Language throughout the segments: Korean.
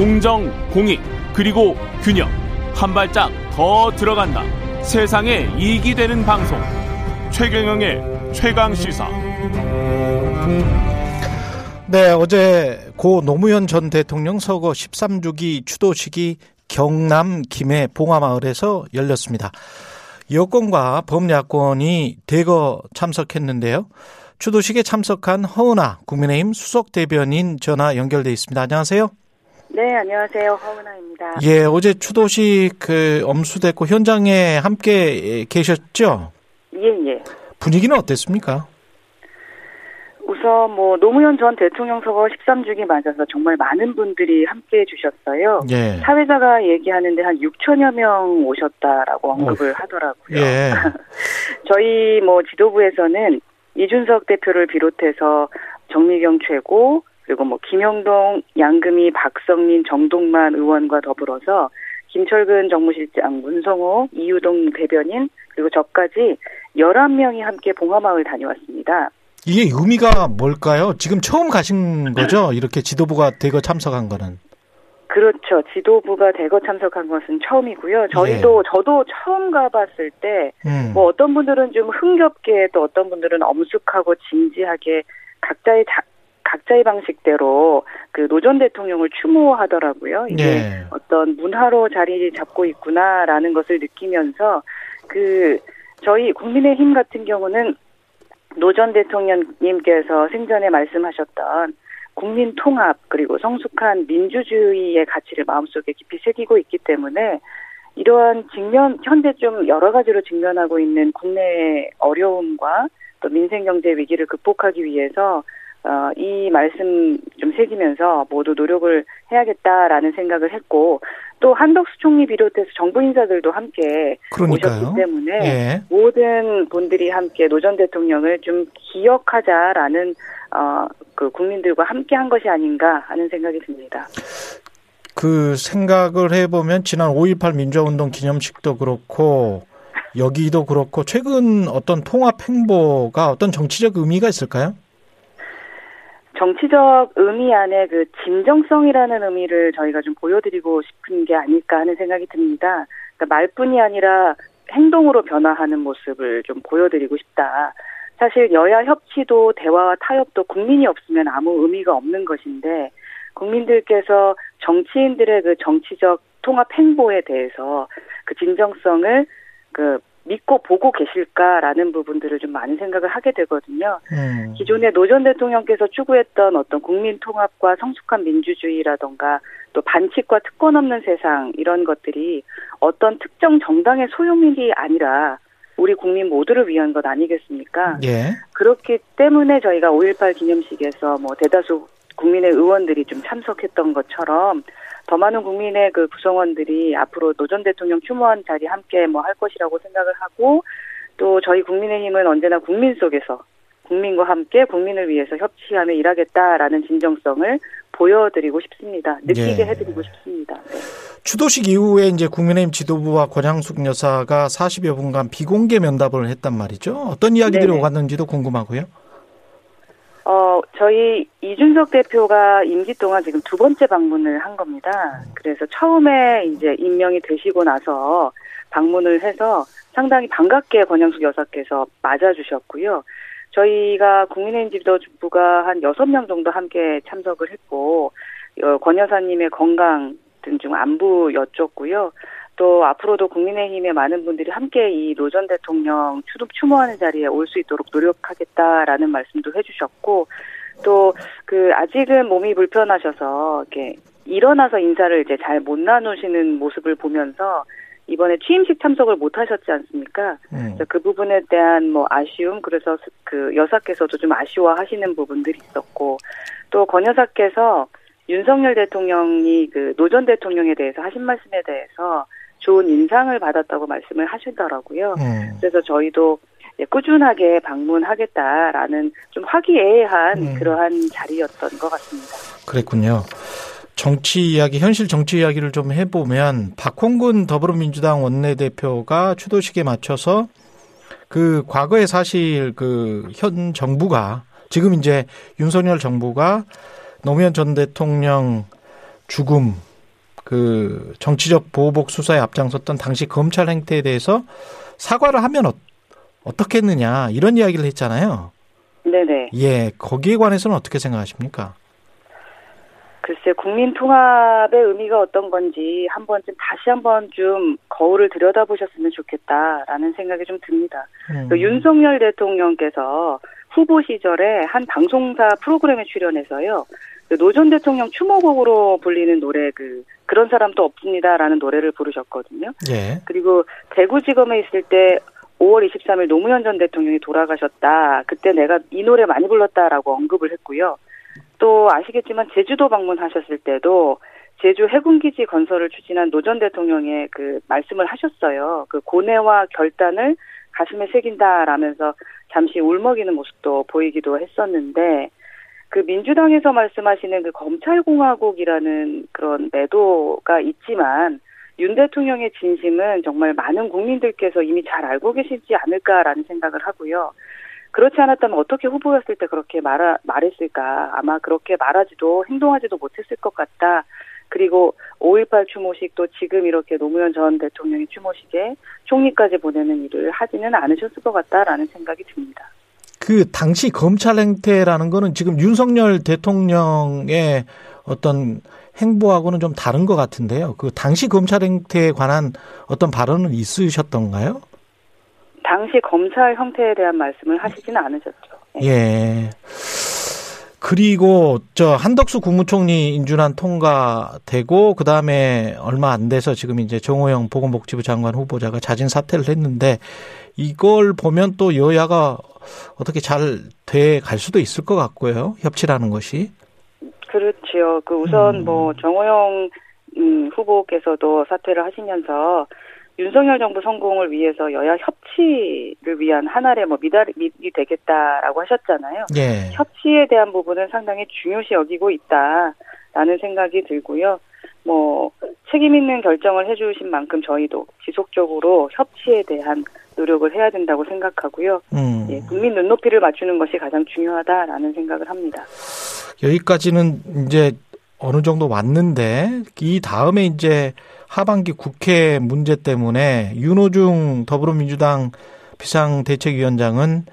공정, 공익, 그리고 균형. 한 발짝 더 들어간다. 세상에 이익이 되는 방송. 최경영의 최강 시사. 네, 어제 고 노무현 전 대통령 서거 13주기 추도식이 경남 김해 봉화마을에서 열렸습니다. 여권과 범야권이 대거 참석했는데요. 추도식에 참석한 허은아 국민의힘 수석 대변인 전화 연결돼 있습니다. 안녕하세요. 네, 안녕하세요. 허은아입니다. 예, 어제 추도식 그 엄수됐고 현장에 함께 계셨죠? 예, 예. 분위기는 어땠습니까? 우선 뭐 노무현 전 대통령 서거 13주기 맞아서 정말 많은 분들이 함께 해 주셨어요. 예. 사회자가 얘기하는데 한 6천여 명 오셨다라고 언급을 하더라고요. 예. 저희 뭐 지도부에서는 이준석 대표를 비롯해서 정미경 최고 그리고 뭐 김영동, 양금희, 박성민, 정동만 의원과 더불어서 김철근 정무실장, 문성호, 이유동 대변인 그리고 저까지 11명이 함께 봉화마을 다녀왔습니다. 이게 의미가 뭘까요? 지금 처음 가신 거죠? 이렇게 지도부가 대거 참석한 거는. 그렇죠. 지도부가 대거 참석한 것은 처음이고요. 저희도 예. 저도 처음 가봤을 때, 음. 뭐 어떤 분들은 좀 흥겹게 또 어떤 분들은 엄숙하고 진지하게 각자의 자, 각자의 방식대로 그 노전 대통령을 추모하더라고요. 이게 예. 어떤 문화로 자리 잡고 있구나라는 것을 느끼면서 그 저희 국민의힘 같은 경우는 노전 대통령님께서 생전에 말씀하셨던 국민 통합 그리고 성숙한 민주주의의 가치를 마음속에 깊이 새기고 있기 때문에 이러한 직면 현재 좀 여러 가지로 직면하고 있는 국내 어려움과 또 민생 경제 위기를 극복하기 위해서 어, 이 말씀 좀 새기면서 모두 노력을 해야겠다라는 생각을 했고 또 한덕수 총리 비롯해서 정부 인사들도 함께 그러니까요. 오셨기 때문에 예. 모든 분들이 함께 노 전 대통령을 좀 기억하자라는 어, 그 국민들과 함께 한 것이 아닌가 하는 생각이 듭니다. 그 생각을 해보면 지난 5.18 민주화운동 기념식도 그렇고 여기도 그렇고 최근 어떤 통합 행보가 어떤 정치적 의미가 있을까요? 정치적 의미 안에 그 진정성이라는 의미를 저희가 좀 보여드리고 싶은 게 아닐까 하는 생각이 듭니다. 그러니까 말뿐이 아니라 행동으로 변화하는 모습을 좀 보여드리고 싶다. 사실 여야 협치도 대화와 타협도 국민이 없으면 아무 의미가 없는 것인데 국민들께서 정치인들의 그 정치적 통합 행보에 대해서 그 진정성을 그 믿고 보고 계실까라는 부분들을 좀 많은 생각을 하게 되거든요. 음. 기존의 노전 대통령께서 추구했던 어떤 국민 통합과 성숙한 민주주의라던가 또 반칙과 특권 없는 세상 이런 것들이 어떤 특정 정당의 소유물이 아니라 우리 국민 모두를 위한 것 아니겠습니까? 예. 그렇기 때문에 저희가 5.18 기념식에서 뭐 대다수 국민의 의원들이 좀 참석했던 것처럼 더 많은 국민의 그 구성원들이 앞으로 노전 대통령 추모한 자리 함께 뭐 할 것이라고 생각을 하고 또 저희 국민의힘은 언제나 국민 속에서 국민과 함께 국민을 위해서 협치하며 일하겠다라는 진정성을 보여드리고 싶습니다. 느끼게 예. 해드리고 싶습니다. 네. 추도식 이후에 이제 국민의힘 지도부와 권양숙 여사가 40여 분간 비공개 면담을 했단 말이죠. 어떤 이야기들이 네네. 오갔는지도 궁금하고요. 어, 저희 이준석 대표가 임기 동안 지금 두 번째 방문을 한 겁니다. 그래서 처음에 이제 임명이 되시고 나서 방문을 해서 상당히 반갑게 권영숙 여사께서 맞아주셨고요. 저희가 국민의힘 지도부가 한 여섯 명 정도 함께 참석을 했고, 어, 권 여사님의 건강 등중 안부 여쭙고요. 또 앞으로도 국민의힘의 많은 분들이 함께 이 노전 대통령 추득 추모하는 자리에 올 수 있도록 노력하겠다라는 말씀도 해주셨고 또 그 아직은 몸이 불편하셔서 이렇게 일어나서 인사를 이제 잘 못 나누시는 모습을 보면서 이번에 취임식 참석을 못 하셨지 않습니까? 음. 그 부분에 대한 뭐 아쉬움 그래서 그 여사께서도 좀 아쉬워하시는 부분들이 있었고 또 권 여사께서 윤석열 대통령이 그 노 전 대통령에 대해서 하신 말씀에 대해서 좋은 인상을 받았다고 말씀을 하시더라고요. 음. 그래서 저희도 꾸준하게 방문하겠다라는 좀 화기애애한 음. 그러한 자리였던 것 같습니다. 그랬군요. 정치 이야기, 현실 정치 이야기를 좀 해보면 박홍근 더불어민주당 원내대표가 추도식에 맞춰서 그 과거에 사실 그 현 정부가 지금 이제 윤석열 정부가 노무현 전 대통령 죽음 그 정치적 보복 수사에 앞장섰던 당시 검찰 행태에 대해서 사과를 하면 어, 어떻겠느냐 이런 이야기를 했잖아요. 네네. 예, 거기에 관해서는 어떻게 생각하십니까? 글쎄 국민 통합의 의미가 어떤 건지 한 번쯤 다시 한번 좀 거울을 들여다보셨으면 좋겠다라는 생각이 좀 듭니다. 음. 그 윤석열 대통령께서 후보 시절에 한 방송사 프로그램에 출연해서요. 그 노전 대통령 추모곡으로 불리는 노래 그 그런 사람도 없습니다라는 노래를 부르셨거든요. 예. 그리고 대구지검에 있을 때 5월 23일 노무현 전 대통령이 돌아가셨다. 그때 내가 이 노래 많이 불렀다라고 언급을 했고요. 또 아시겠지만 제주도 방문하셨을 때도 제주 해군기지 건설을 추진한 노 전 대통령의 그 말씀을 하셨어요. 그 고뇌와 결단을 가슴에 새긴다라면서 잠시 울먹이는 모습도 보이기도 했었는데 그 민주당에서 말씀하시는 그 검찰공화국이라는 그런 매도가 있지만 윤 대통령의 진심은 정말 많은 국민들께서 이미 잘 알고 계시지 않을까라는 생각을 하고요. 그렇지 않았다면 어떻게 후보였을 때 그렇게 말하, 말했을까? 아마 그렇게 말하지도 행동하지도 못했을 것 같다. 그리고 5.18 추모식 또 지금 이렇게 노무현 전 대통령의 추모식에 총리까지 보내는 일을 하지는 않으셨을 것 같다라는 생각이 듭니다. 그 당시 검찰 행태라는 거는 지금 윤석열 대통령의 어떤 행보하고는 좀 다른 것 같은데요. 그 당시 검찰 행태에 관한 어떤 발언은 있으셨던가요? 당시 검찰 형태에 대한 말씀을 하시지는 않으셨죠. 네. 예. 그리고 저 한덕수 국무총리 인준안 통과되고 그 다음에 얼마 안 돼서 지금 이제 정호영 보건복지부 장관 후보자가 자진 사퇴를 했는데 이걸 보면 또 여야가 어떻게 잘 돼 갈 수도 있을 것 같고요. 협치라는 것이. 그렇지요. 그 우선 음. 뭐 정호영 음, 후보께서도 사퇴를 하시면서 윤석열 정부 성공을 위해서 여야 협치를 위한 하나의 뭐 미달이 되겠다라고 하셨잖아요. 예. 협치에 대한 부분은 상당히 중요시 여기고 있다라는 생각이 들고요. 뭐 책임 있는 결정을 해주신 만큼 저희도 지속적으로 협치에 대한 노력을 해야 된다고 생각하고요. 음. 예, 국민 눈높이를 맞추는 것이 가장 중요하다라는 생각을 합니다. 여기까지는 이제 어느 정도 왔는데 이 다음에 이제 하반기 국회 문제 때문에 윤호중 더불어민주당 비상대책위원장은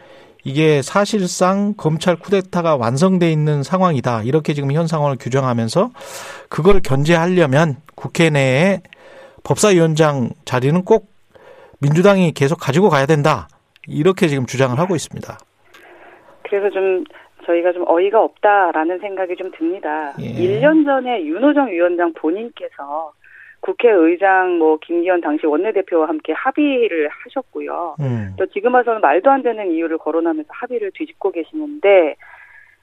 이게 사실상 검찰 쿠데타가 완성돼 있는 상황이다. 이렇게 지금 현 상황을 규정하면서 그걸 견제하려면 국회 내에 법사위원장 자리는 꼭 민주당이 계속 가지고 가야 된다. 이렇게 지금 주장을 하고 있습니다. 그래서 좀 저희가 좀 어이가 없다라는 생각이 좀 듭니다. 예. 1년 전에 윤호정 위원장 본인께서 국회의장 뭐 김기현 당시 원내대표와 함께 합의를 하셨고요. 음. 또 지금 와서는 말도 안 되는 이유를 거론하면서 합의를 뒤집고 계시는데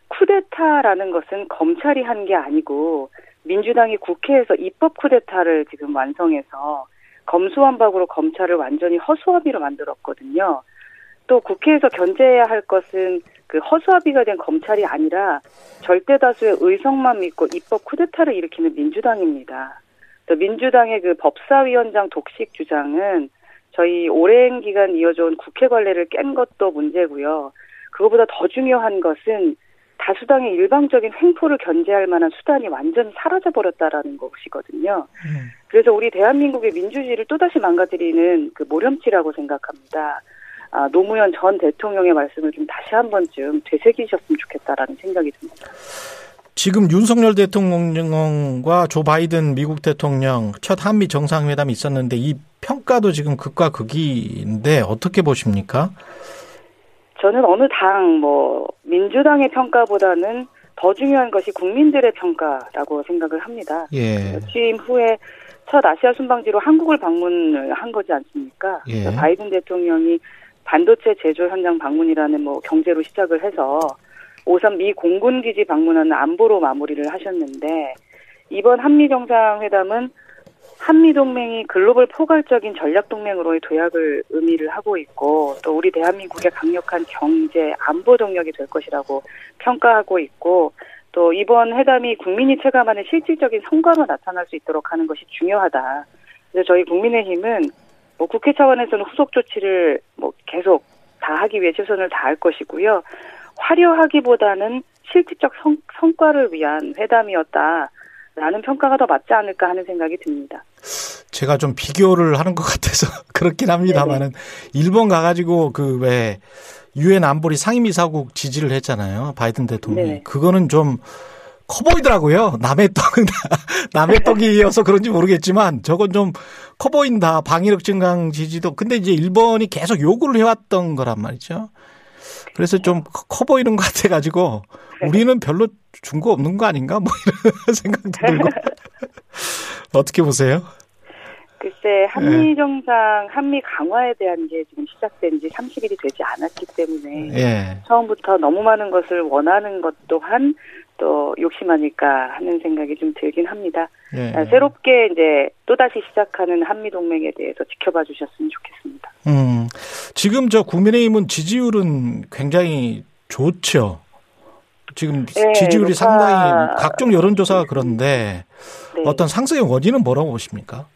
쿠데타라는 것은 검찰이 한 게 아니고 민주당이 국회에서 입법 쿠데타를 지금 완성해서 검수완박으로 검찰을 완전히 허수아비로 만들었거든요. 또 국회에서 견제해야 할 것은 그 허수아비가 된 검찰이 아니라 절대 다수의 의석만 믿고 입법 쿠데타를 일으키는 민주당입니다. 또 민주당의 그 법사위원장 독식 주장은 저희 오랜 기간 이어져온 국회 관례를 깬 것도 문제고요. 그거보다 더 중요한 것은 다수당의 일방적인 횡포를 견제할 만한 수단이 완전히 사라져 버렸다라는 것이거든요. 음. 그래서 우리 대한민국의 민주주의를 또다시 망가뜨리는 그 모렴치라고 생각합니다. 아, 노무현 전 대통령의 말씀을 좀 다시 한 번쯤 되새기셨으면 좋겠다라는 생각이 듭니다. 지금 윤석열 대통령과 조 바이든 미국 대통령 첫 한미 정상회담이 있었는데 이 평가도 지금 극과 극인데 어떻게 보십니까? 저는 어느 당, 뭐, 민주당의 평가보다는 더 중요한 것이 국민들의 평가라고 생각을 합니다. 예. 취임 후에 첫 아시아 순방지로 한국을 방문을 한 거지 않습니까? 예. 바이든 대통령이 반도체 제조 현장 방문이라는 뭐 경제로 시작을 해서 오선 미 공군 기지 방문하는 안보로 마무리를 하셨는데 이번 한미 정상회담은 한미 동맹이 글로벌 포괄적인 전략 동맹으로의 도약을 의미를 하고 있고 또 우리 대한민국의 강력한 경제 안보 동력이 될 것이라고 평가하고 있고 또 이번 회담이 국민이 체감하는 실질적인 성과로 나타날 수 있도록 하는 것이 중요하다. 그래서 저희 국민의힘은 뭐 국회 차원에서는 후속 조치를 뭐 계속 다 하기 위해 최선을 다할 것이고요. 화려하기보다는 실질적 성, 성과를 위한 회담이었다. 라는 평가가 더 맞지 않을까 하는 생각이 듭니다. 제가 좀 비교를 하는 것 같아서 그렇긴 합니다만은 일본 가가지고 그 왜 유엔 안보리 상임이사국 지지를 했잖아요 바이든 대통령이 네네. 그거는 좀 커 보이더라고요 남의 떡은 남의 떡이어서 그런지 모르겠지만 저건 좀 커 보인다 방위력 증강 지지도 근데 이제 일본이 계속 요구를 해왔던 거란 말이죠. 그래서 좀 커 보이는 것 같아가지고 우리는 별로 준 거 없는 거 아닌가 뭐 이런 생각도 들고 어떻게 보세요? 글쎄 한미 정상, 한미 강화에 대한 게 지금 시작된 지 30일이 되지 않았기 때문에 예. 처음부터 너무 많은 것을 원하는 것 또한 또 욕심 아닐까 하는 생각이 좀 들긴 합니다. 예. 아, 새롭게 이제 또다시 시작하는 한미 동맹에 대해서 지켜봐 주셨으면 좋겠습니다. 음, 지금 저 국민의힘은 지지율은 굉장히 좋죠. 지금 네, 지지율이 높아- 상당히 각종 여론조사가 그런데 네. 어떤 상승의 원인은 뭐라고 보십니까?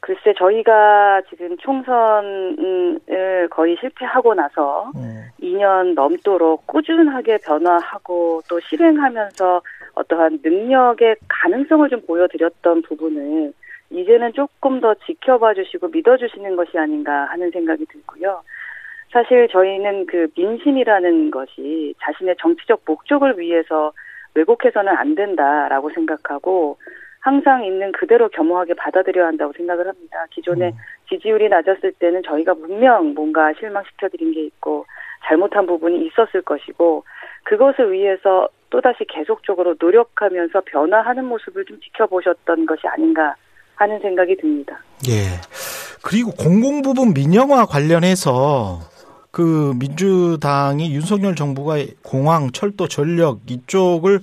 글쎄 저희가 지금 총선을 거의 실패하고 나서 음, 2년 넘도록 꾸준하게 변화하고 또 실행하면서 어떠한 능력의 가능성을 좀 보여드렸던 부분을 이제는 조금 더 지켜봐 주시고 믿어 주시는 것이 아닌가 하는 생각이 들고요. 사실 저희는 그 민심이라는 것이 자신의 정치적 목적을 위해서 왜곡해서는 안 된다라고 생각하고 항상 있는 그대로 겸허하게 받아들여야 한다고 생각을 합니다. 기존에 음. 지지율이 낮았을 때는 저희가 분명 뭔가 실망시켜드린 게 있고 잘못한 부분이 있었을 것이고 그것을 위해서 또다시 계속적으로 노력하면서 변화하는 모습을 좀 지켜보셨던 것이 아닌가 하는 생각이 듭니다. 예. 그리고 공공부문 민영화 관련해서 그 민주당이 윤석열 정부가 공항, 철도, 전력 이쪽을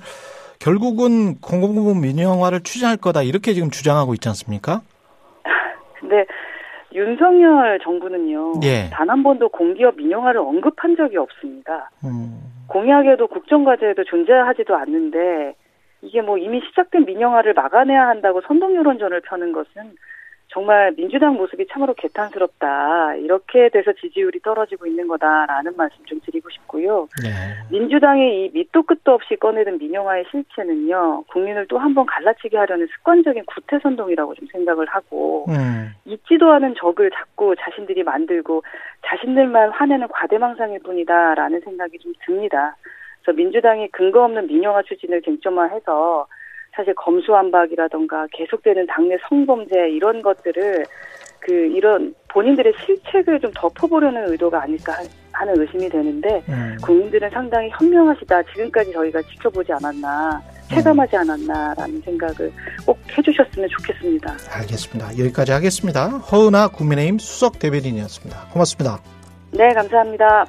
결국은 공공부문 민영화를 추진할 거다 이렇게 지금 주장하고 있지 않습니까? 근데 윤석열 정부는요. 예. 단 한 번도 공기업 민영화를 언급한 적이 없습니다. 음. 공약에도 국정과제에도 존재하지도 않는데 이게 뭐 이미 시작된 민영화를 막아내야 한다고 선동 여론전을 펴는 것은 정말 민주당 모습이 참으로 개탄스럽다. 이렇게 돼서 지지율이 떨어지고 있는 거다라는 말씀 좀 드리고 싶고요. 네. 민주당의 이 밑도 끝도 없이 꺼내든 민영화의 실체는요. 국민을 또 한 번 갈라치게 하려는 습관적인 구태 선동이라고 좀 생각을 하고 음. 있지도 않은 적을 자꾸 자신들이 만들고 자신들만 화내는 과대망상일 뿐이다라는 생각이 좀 듭니다. 그래서 민주당이 근거 없는 민영화 추진을 쟁점화해서 사실 검수완박이라던가 계속되는 당내 성범죄 이런 것들을 그 이런 본인들의 실책을 좀 덮어보려는 의도가 아닐까 하- 하는 의심이 되는데 음. 국민들은 상당히 현명하시다. 지금까지 저희가 지켜보지 않았나, 체감하지 않았나라는 생각을 꼭 해주셨으면 좋겠습니다. 알겠습니다. 여기까지 하겠습니다. 허은아 국민의힘 수석 대변인이었습니다. 고맙습니다. 네, 감사합니다.